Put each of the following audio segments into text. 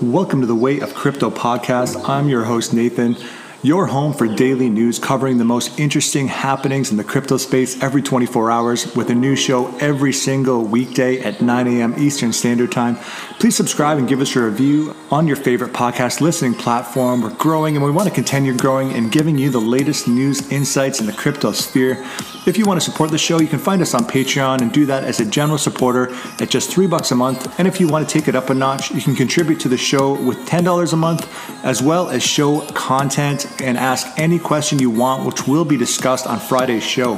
Welcome to the Way of Crypto podcast. I'm your host, Nathan, your home for daily news covering the most interesting happenings in the crypto space every 24 hours with a new show every single weekday at 9 a.m. Eastern Standard Time. Please subscribe and give us a review on your favorite podcast listening platform. We're growing and we want to continue growing and giving you the latest news insights in the crypto sphere. If you want to support the show, you can find us on Patreon and do that as a general supporter at just three bucks a month. And if you want to take it up a notch, you can contribute to the show with $10 a month, as well as show content and ask any question you want, which will be discussed on Friday's show.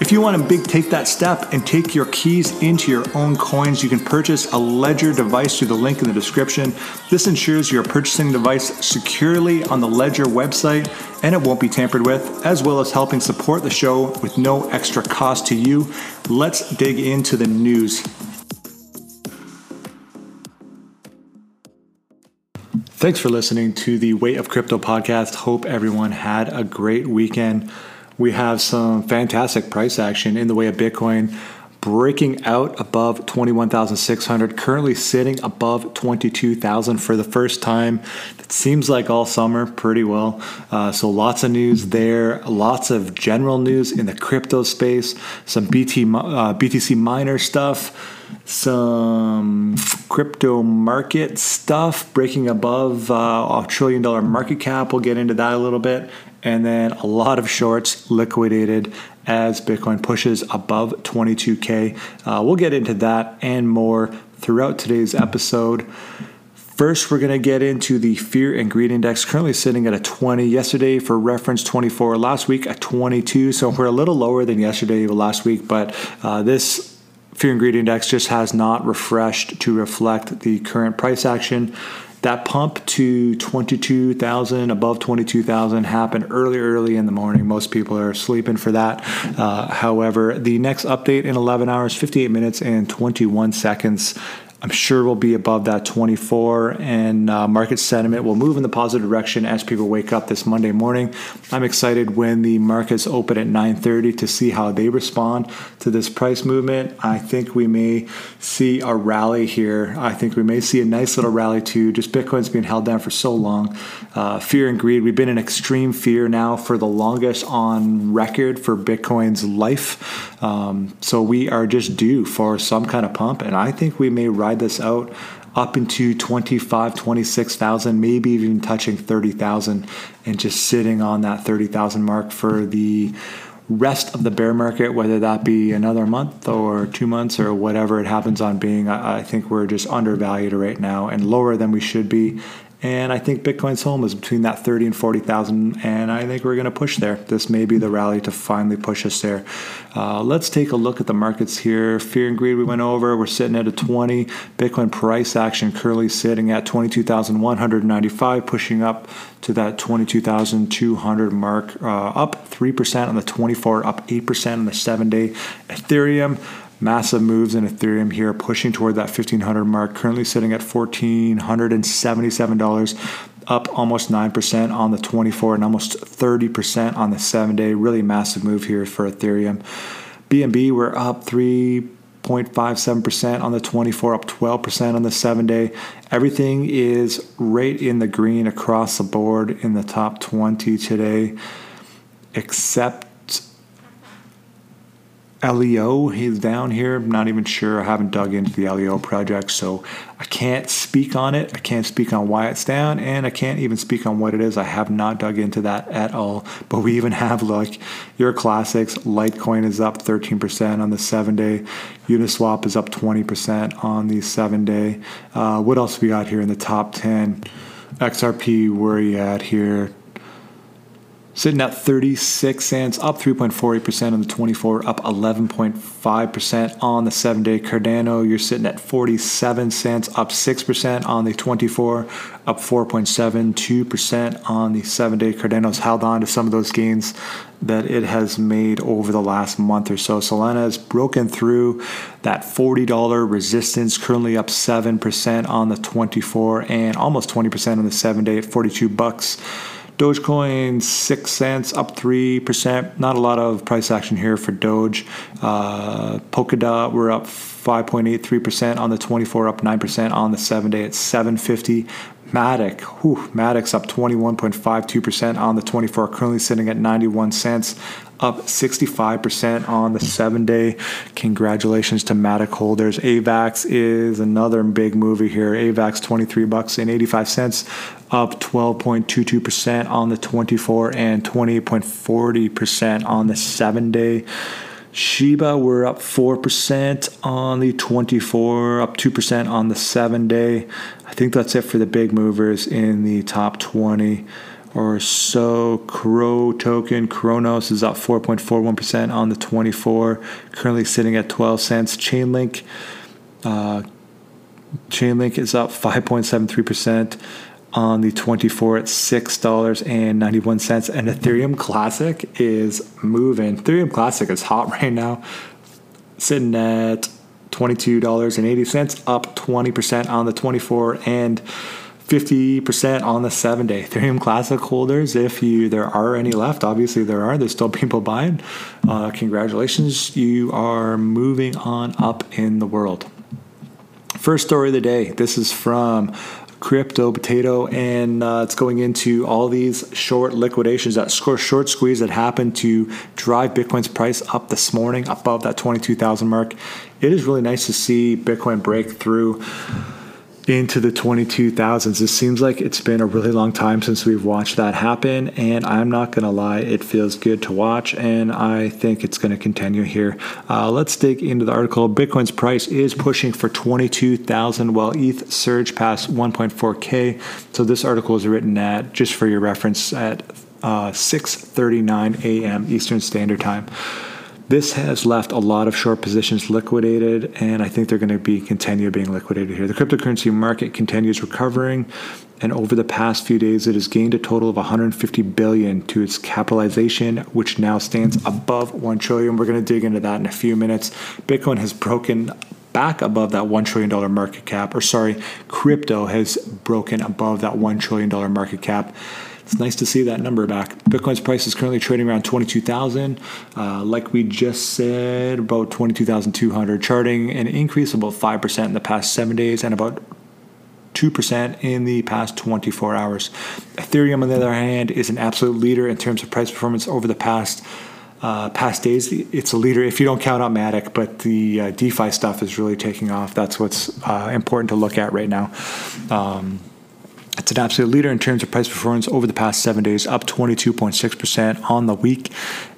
If you want to big take that step and take your keys into your own coins, you can purchase a Ledger device through the link in the description. This ensures you're purchasing the device securely on the Ledger website and it won't be tampered with, as well as helping support the show with no extra cost to you. Let's dig into the news. Thanks for listening to the Way of Crypto podcast. Hope everyone had a great weekend. We have some fantastic price action in the way of Bitcoin breaking out above 21,600, currently sitting above 22,000 for the first time. It seems like all summer pretty well. Uh, so lots of news there, lots of general news in the crypto space, some BT, uh, BTC miner stuff some crypto market stuff breaking above uh, a trillion dollar market cap. We'll get into that a little bit. And then a lot of shorts liquidated as Bitcoin pushes above 22K. Uh, we'll get into that and more throughout today's episode. First, we're going to get into the fear and greed index, currently sitting at a 20. Yesterday, for reference, 24. Last week, a 22. So we're a little lower than yesterday, or last week, but uh, this fear and greed index just has not refreshed to reflect the current price action. That pump to 22,000, above 22,000, happened early, early in the morning. Most people are sleeping for that. Uh, however, the next update in 11 hours, 58 minutes, and 21 seconds I'm sure we'll be above that 24, and uh, market sentiment will move in the positive direction as people wake up this Monday morning. I'm excited when the markets open at 9:30 to see how they respond to this price movement. I think we may see a rally here. I think we may see a nice little rally too. Just Bitcoin's been held down for so long. Uh, fear and greed. We've been in extreme fear now for the longest on record for Bitcoin's life. Um, so we are just due for some kind of pump, and I think we may ride this out up into 25, 26,000, maybe even touching 30,000 and just sitting on that 30,000 mark for the rest of the bear market, whether that be another month or two months or whatever it happens on being. I, I think we're just undervalued right now and lower than we should be. And I think Bitcoin's home is between that 30 and 40,000. And I think we're going to push there. This may be the rally to finally push us there. Uh, let's take a look at the markets here. Fear and greed, we went over. We're sitting at a 20. Bitcoin price action currently sitting at 22,195, pushing up to that 22,200 mark, uh, up 3% on the 24, up 8% on the seven day. Ethereum, massive moves in Ethereum here, pushing toward that 1500 mark, currently sitting at $1,477, up almost 9% on the 24 and almost 30% on the seven day. Really massive move here for Ethereum. BNB, we're up 3.57% on the 24, up 12% on the seven day. Everything is right in the green across the board in the top 20 today, except LEO. He's down here. I'm not even sure. I haven't dug into the LEO project, so I can't speak on it. I can't speak on why it's down, and I can't even speak on what it is. I have not dug into that at all. But we even have like your classics. Litecoin is up 13% on the seven day. Uniswap is up 20% on the seven day. Uh, what else we got here in the top 10? XRP, where are you at here? Sitting at 36 cents, up 3.48% on the 24, up 11.5% on the seven day. Cardano, you're sitting at 47 cents, up 6% on the 24, up 4.72% on the seven day. Cardano's held on to some of those gains that it has made over the last month or so. Solana has broken through that $40 resistance, currently up 7% on the 24 and almost 20% on the seven day at 42 bucks. Dogecoin, six cents, up 3%. Not a lot of price action here for Doge. Uh, Polkadot, we're up 5.83% on the 24, up 9% on the seven day at 750. Matic, whew, Matic's up 21.52% on the 24, currently sitting at 91 cents, up 65% on the seven day. Congratulations to Matic holders. AVAX is another big movie here. AVAX 23 bucks and 85 cents, up 12.22% on the 24 and 28.40% on the seven day. Shiba, we're up 4% on the 24, up 2% on the seven day. I think that's it for the big movers in the top 20 or so. Cro token, Cronos is up 4.41% on the 24, currently sitting at 12 cents. Chainlink, uh, Chainlink is up 5.73% on the 24 at $6.91. And Ethereum Classic is moving. Ethereum Classic is hot right now, sitting at $22.80, up 20% on the 24 and 50% on the seven day Ethereum Classic holders. If you there are any left, obviously there are. There's still people buying. Uh, congratulations, you are moving on up in the world. First story of the day. This is from CryptoPotato and uh, it's going into all these short liquidations that score short squeeze that happened to drive bitcoin's price up this morning above that 22000 mark. It is really nice to see bitcoin break through into the 22,000s. It seems like it's been a really long time since we've watched that happen, and I'm not going to lie, it feels good to watch, and I think it's going to continue here. Uh, let's dig into the article. Bitcoin's price is pushing for 22,000 while ETH surged past 1.4K. So this article is written at, just for your reference, at uh, 6:39 a.m. Eastern Standard Time. This has left a lot of short positions liquidated, and I think they're going to be continue being liquidated here. The cryptocurrency market continues recovering, and over the past few days, it has gained a total of 150 billion to its capitalization, which now stands above 1 trillion. We're going to dig into that in a few minutes. Bitcoin has broken back above that $1 trillion market cap, or sorry, crypto has broken above that $1 trillion market cap. It's nice to see that number back. Bitcoin's price is currently trading around 22,000. Uh, like we just said, about 22,200, charting an increase of about 5% in the past seven days and about 2% in the past 24 hours. Ethereum, on the other hand, is an absolute leader in terms of price performance over the past uh, past days. It's a leader if you don't count out Matic, but the uh, DeFi stuff is really taking off. That's what's uh, important to look at right now. Um, it's an absolute leader in terms of price performance over the past seven days, up 22.6% on the week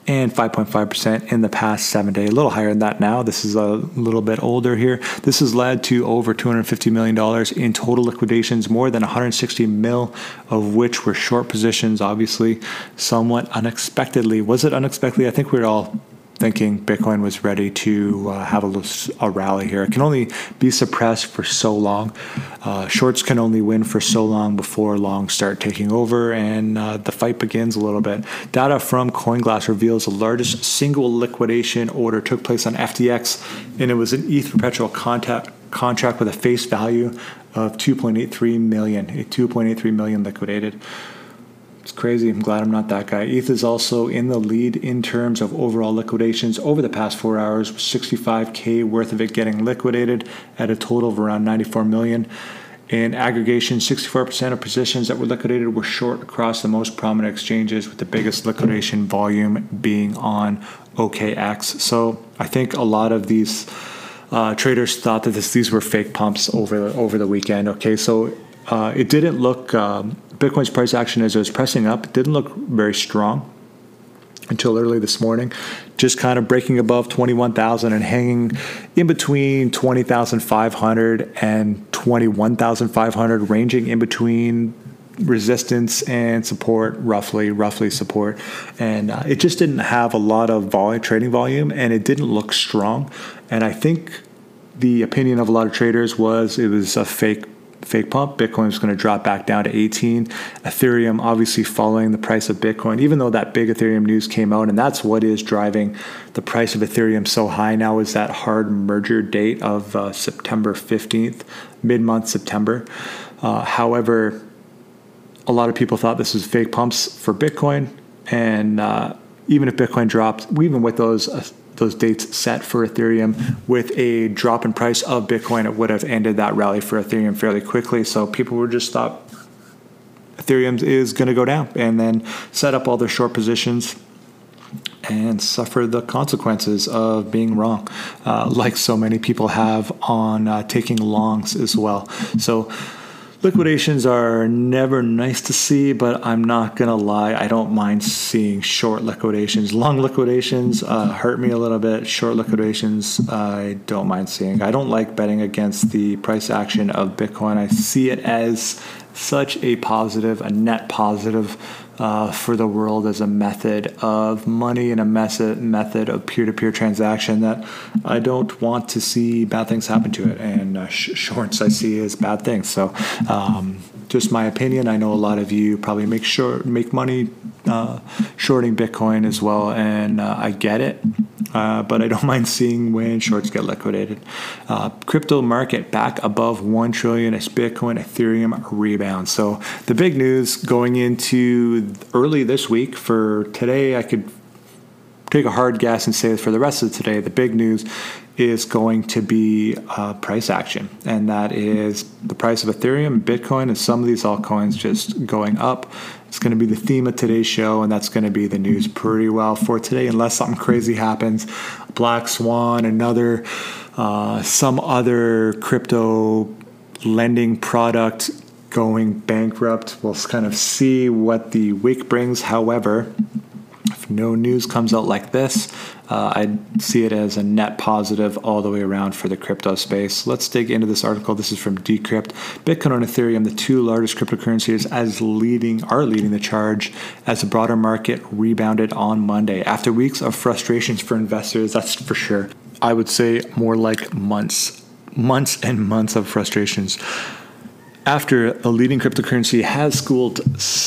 and 5.5% in the past seven days. A little higher than that now. This is a little bit older here. This has led to over $250 million in total liquidations, more than 160 mil of which were short positions, obviously, somewhat unexpectedly. Was it unexpectedly? I think we we're all thinking Bitcoin was ready to uh, have a, a, rally here. It can only be suppressed for so long. Uh, shorts can only win for so long before longs start taking over, and uh, the fight begins a little bit. Data from CoinGlass reveals the largest single liquidation order took place on FTX, and it was an ETH perpetual contact, contract with a face value of 2.83 million. 2.83 million liquidated. It's crazy. I'm glad I'm not that guy. ETH is also in the lead in terms of overall liquidations over the past four hours, with 65k worth of it getting liquidated at a total of around 94 million. In aggregation, 64% of positions that were liquidated were short across the most prominent exchanges, with the biggest liquidation volume being on OKX. So I think a lot of these uh, traders thought that this, these were fake pumps over the, over the weekend. Okay, so uh, it didn't look um, Bitcoin's price action as it was pressing up didn't look very strong until early this morning, just kind of breaking above 21,000 and hanging in between 20,500 and 21,500, ranging in between resistance and support roughly roughly support. And uh, it just didn't have a lot of volume trading volume and it didn't look strong. And i think the opinion of a lot of traders was it was a fake fake pump. Bitcoin is going to drop back down to 18. Ethereum, obviously, following the price of Bitcoin, even though that big Ethereum news came out, and that's what is driving the price of Ethereum so high now is that hard merger date of uh, September 15th, mid month September. Uh, however, a lot of people thought this was fake pumps for Bitcoin, and uh, even if Bitcoin dropped, even with those uh, those dates set for Ethereum. With a drop in price of Bitcoin, it would have ended that rally for Ethereum fairly quickly. So people were just thought Ethereum is going to go down, and then set up all their short positions and suffer the consequences of being wrong, uh, like so many people have on uh, taking longs as well. So, liquidations are never nice to see, but I'm not going to lie. I don't mind seeing short liquidations. Long liquidations uh, hurt me a little bit. Short liquidations, I don't mind seeing. I don't like betting against the price action of Bitcoin. I see it as such a positive, a net positive uh, for the world as a method of money and a method method of peer to peer transaction that I don't want to see bad things happen to it. And uh, sh- shorts I see as bad things. So, um, just my opinion. I know a lot of you probably make sure make money uh, shorting Bitcoin as well, and uh, I get it. Uh, but I don't mind seeing when shorts get liquidated. Uh, crypto market back above one trillion as Bitcoin, Ethereum rebound. So the big news going into early this week for today, I could take a hard guess and say for the rest of today, the big news is going to be uh, price action, and that is the price of Ethereum, Bitcoin, and some of these altcoins just going up. It's going to be the theme of today's show, and that's going to be the news pretty well for today, unless something crazy happens. Black Swan, another, uh, some other crypto lending product going bankrupt. We'll kind of see what the week brings. However, no news comes out like this, uh, I'd see it as a net positive all the way around for the crypto space. Let's dig into this article. This is from Decrypt. Bitcoin and Ethereum, the two largest cryptocurrencies, as leading are leading the charge as the broader market rebounded on Monday after weeks of frustrations for investors. That's for sure. I would say more like months, months and months of frustrations after the leading cryptocurrency has cooled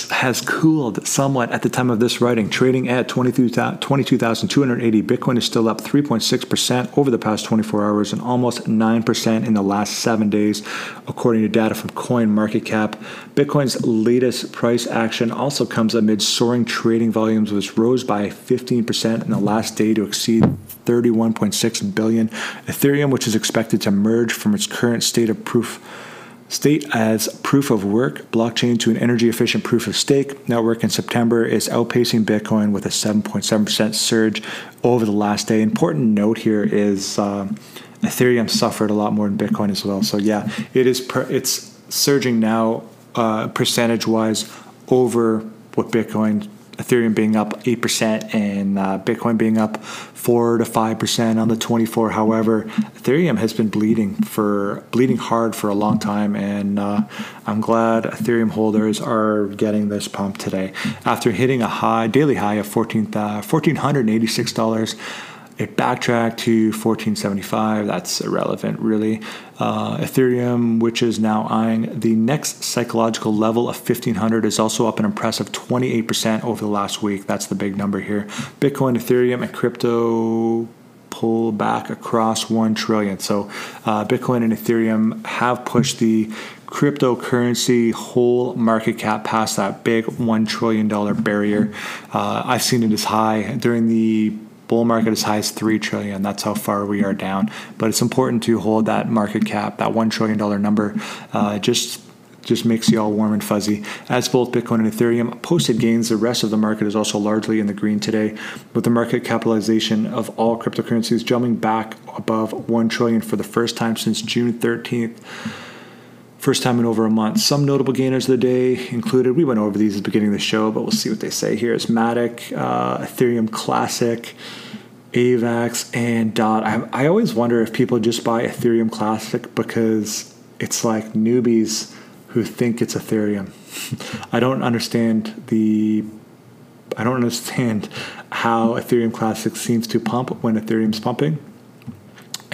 has cooled somewhat at the time of this writing, trading at 22,280, Bitcoin is still up 3.6% over the past 24 hours and almost 9% in the last 7 days according to data from CoinMarketCap. Bitcoin's latest price action also comes amid soaring trading volumes which rose by 15% in the last day to exceed 31.6 billion. Ethereum, which is expected to merge from its current state of proof State as proof of work blockchain to an energy efficient proof of stake network in September is outpacing Bitcoin with a 7.7% surge over the last day. Important note here is uh, Ethereum suffered a lot more than Bitcoin as well. So yeah, it is per, it's surging now uh, percentage wise over what Bitcoin Ethereum being up 8% and uh, Bitcoin being up 4 to 5% on the 24. However, Ethereum has been bleeding for bleeding hard for a long time and uh, I'm glad Ethereum holders are getting this pump today after hitting a high daily high of 14 uh, $1486 it backtracked to 1475. That's irrelevant, really. Uh, Ethereum, which is now eyeing the next psychological level of 1500, is also up an impressive 28% over the last week. That's the big number here. Bitcoin, Ethereum, and crypto pull back across 1 trillion. So uh, Bitcoin and Ethereum have pushed the cryptocurrency whole market cap past that big $1 trillion barrier. Uh, I've seen it as high during the bull market as high as 3 trillion that's how far we are down but it's important to hold that market cap that 1 trillion dollar number uh, just just makes you all warm and fuzzy. As both Bitcoin and Ethereum posted gains, the rest of the market is also largely in the green today, with the market capitalization of all cryptocurrencies jumping back above 1 trillion for the first time since June 13th. First time in over a month. Some notable gainers of the day included, we went over these at the beginning of the show, but we'll see what they say here. Is Matic, uh, Ethereum Classic, AVAX, and DOT. I, I always wonder if people just buy Ethereum Classic because it's like newbies who think it's Ethereum. I don't understand the I don't understand how Ethereum Classic seems to pump when Ethereum's pumping.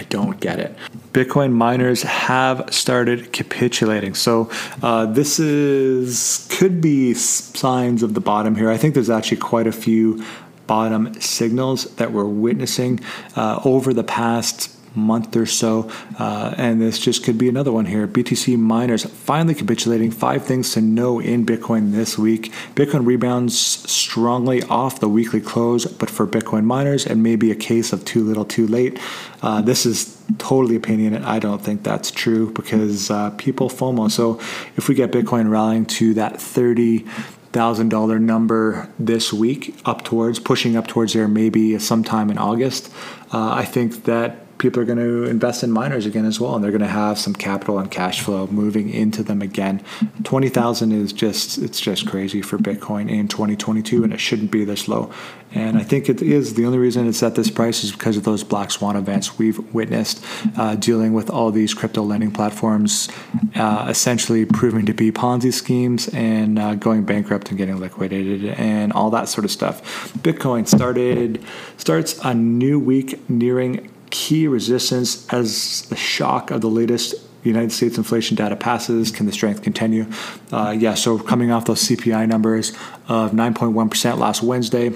Don't get it. Bitcoin miners have started capitulating. So uh, this is could be signs of the bottom here. I think there's actually quite a few bottom signals that we're witnessing uh, over the past month or so. Uh, and this just could be another one here. BTC miners finally capitulating. Five things to know in Bitcoin this week. Bitcoin rebounds strongly off the weekly close, but for Bitcoin miners, it may be a case of too little, too late. Uh, this is totally opinion. I don't think that's true because uh, people FOMO. So if we get Bitcoin rallying to that 30 thousand dollar number this week up towards pushing up towards there maybe sometime in august uh, i think that people are going to invest in miners again as well, and they're going to have some capital and cash flow moving into them again. Twenty thousand is just it's just crazy for Bitcoin in 2022, and it shouldn't be this low. And I think it is the only reason it's at this price is because of those black swan events we've witnessed uh, dealing with all these crypto lending platforms, uh, essentially proving to be Ponzi schemes and uh, going bankrupt and getting liquidated and all that sort of stuff. Bitcoin started starts a new week nearing key resistance as the shock of the latest United States inflation data passes? Can the strength continue? Uh, yeah, so coming off those CPI numbers of 9.1% last Wednesday,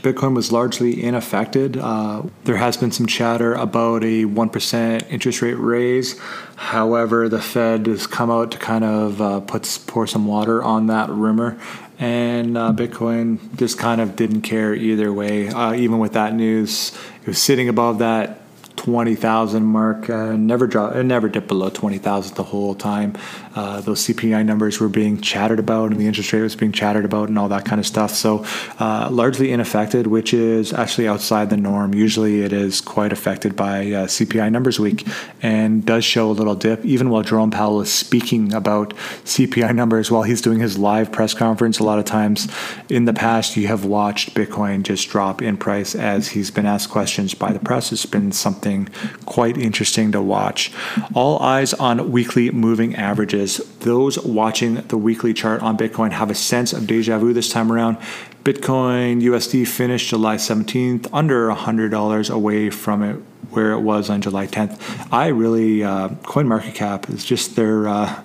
Bitcoin was largely unaffected. Uh, there has been some chatter about a 1% interest rate raise. However, the Fed has come out to kind of uh, put, pour some water on that rumor. And uh, Bitcoin just kind of didn't care either way. Uh, even with that news, it was sitting above that 20,000 mark. Uh, never drop, it never dipped below 20,000 the whole time. Uh, those CPI numbers were being chattered about, and the interest rate was being chattered about, and all that kind of stuff. So, uh, largely unaffected, which is actually outside the norm. Usually, it is quite affected by uh, CPI numbers week, and does show a little dip. Even while Jerome Powell is speaking about CPI numbers while he's doing his live press conference, a lot of times in the past you have watched Bitcoin just drop in price as he's been asked questions by the press. It's been something something quite interesting to watch. All eyes on weekly moving averages. Those watching the weekly chart on Bitcoin have a sense of deja vu this time around. Bitcoin USD finished July 17th under $100 away from it where it was on July 10th. I really, uh, CoinMarketCap is just their. Uh,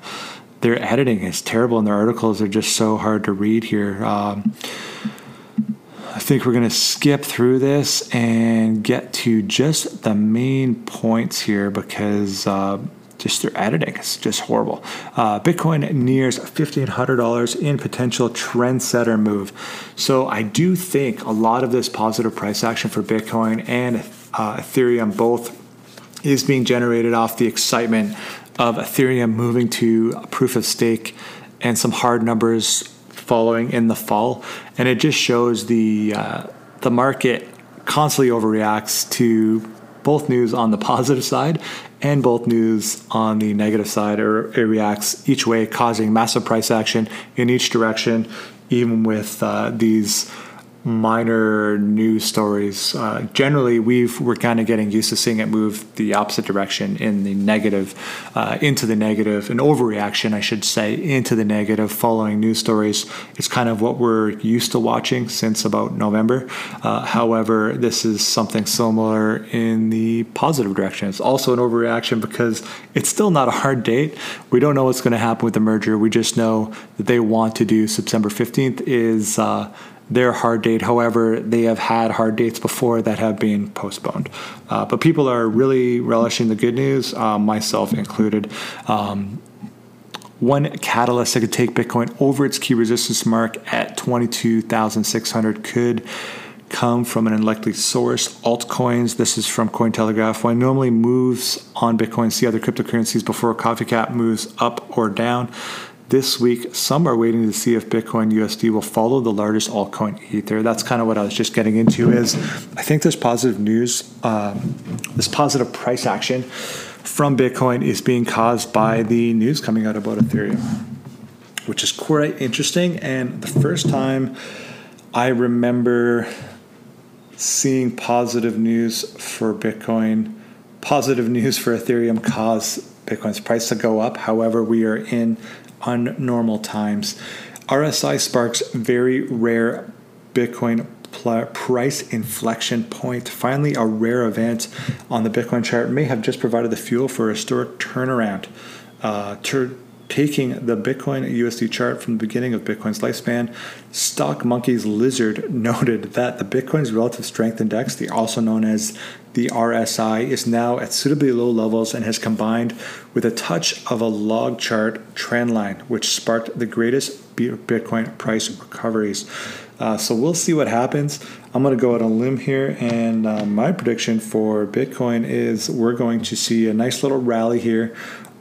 their editing is terrible and their articles are just so hard to read here. Um, I think we're going to skip through this and get to just the main points here because uh, just their editing is just horrible. Uh, Bitcoin nears $1,500 in potential trendsetter move. So I do think a lot of this positive price action for Bitcoin and uh, Ethereum both is being generated off the excitement of Ethereum moving to proof of stake and some hard numbers following in the fall, and it just shows the uh, the market constantly overreacts to both news on the positive side and both news on the negative side, or it reacts each way, causing massive price action in each direction, even with uh, these minor news stories. Uh, generally, we've we're kind of getting used to seeing it move the opposite direction in the negative, uh, into the negative, an overreaction, I should say, into the negative following news stories. It's kind of what we're used to watching since about November. Uh, however, this is something similar in the positive direction. It's also an overreaction because it's still not a hard date. We don't know what's going to happen with the merger. We just know that they want to do September 15th is uh, their hard date. However, they have had hard dates before that have been postponed. Uh, but people are really relishing the good news, uh, myself included. Um, one catalyst that could take Bitcoin over its key resistance mark at 22,600 could come from an unlikely source. Altcoins, this is from Cointelegraph. When normally moves on Bitcoin, see other cryptocurrencies before a coffee cap moves up or down. This week, some are waiting to see if Bitcoin USD will follow the largest altcoin Ether. That's kind of what I was just getting into. Is I think this positive news, um, this positive price action from Bitcoin is being caused by the news coming out about Ethereum, which is quite interesting. And the first time I remember seeing positive news for Bitcoin, positive news for Ethereum cause Bitcoin's price to go up. However, we are in unnormal times. RSI sparks very rare Bitcoin price inflection point. Finally, a rare event on the Bitcoin chart may have just provided the fuel for a historic turnaround. Uh, taking the Bitcoin USD chart from the beginning of Bitcoin's lifespan, Stockmoney Lizards noted that the Bitcoin's relative strength index, the also known as the RSI, is now at suitably low levels and has combined with a touch of a log chart trend line, which sparked the greatest Bitcoin price recoveries. Uh, so we'll see what happens. I'm going to go out on a limb here, and uh, my prediction for Bitcoin is we're going to see a nice little rally here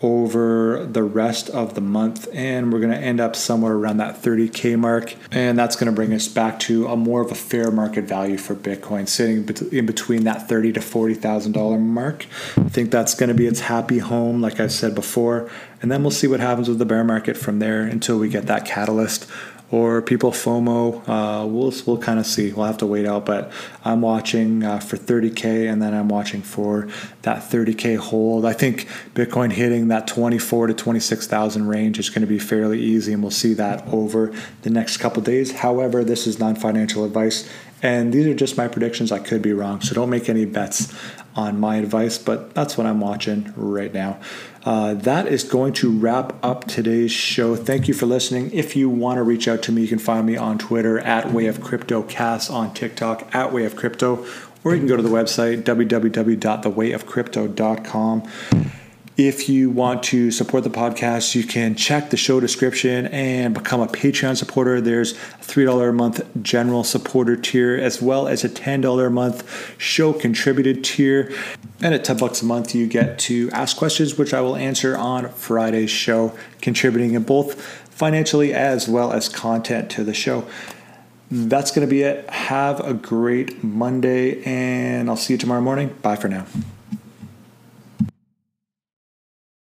over the rest of the month and we're going to end up somewhere around that 30k mark and that's going to bring us back to a more of a fair market value for bitcoin sitting in between that 30 to 40 thousand dollar mark. I think that's going to be its happy home like i said before and then we'll see what happens with the bear market from there until we get that catalyst or people FOMO. Uh, we'll we'll kind of see. We'll have to wait out. But I'm watching uh, for 30k, and then I'm watching for that 30k hold. I think Bitcoin hitting that 24 to 26,000 range is going to be fairly easy, and we'll see that over the next couple days. However, this is non-financial advice. And these are just my predictions. I could be wrong. So don't make any bets on my advice, but that's what I'm watching right now. Uh, that is going to wrap up today's show. Thank you for listening. If you want to reach out to me, you can find me on Twitter at Way of Crypto Cast, on TikTok at Way of Crypto, or you can go to the website www.thewayofcrypto.com. If you want to support the podcast, you can check the show description and become a Patreon supporter. There's a $3 a month general supporter tier, as well as a $10 a month show contributed tier. And at 10 bucks a month, you get to ask questions, which I will answer on Friday's show, contributing in both financially as well as content to the show. That's going to be it. Have a great Monday, and I'll see you tomorrow morning. Bye for now.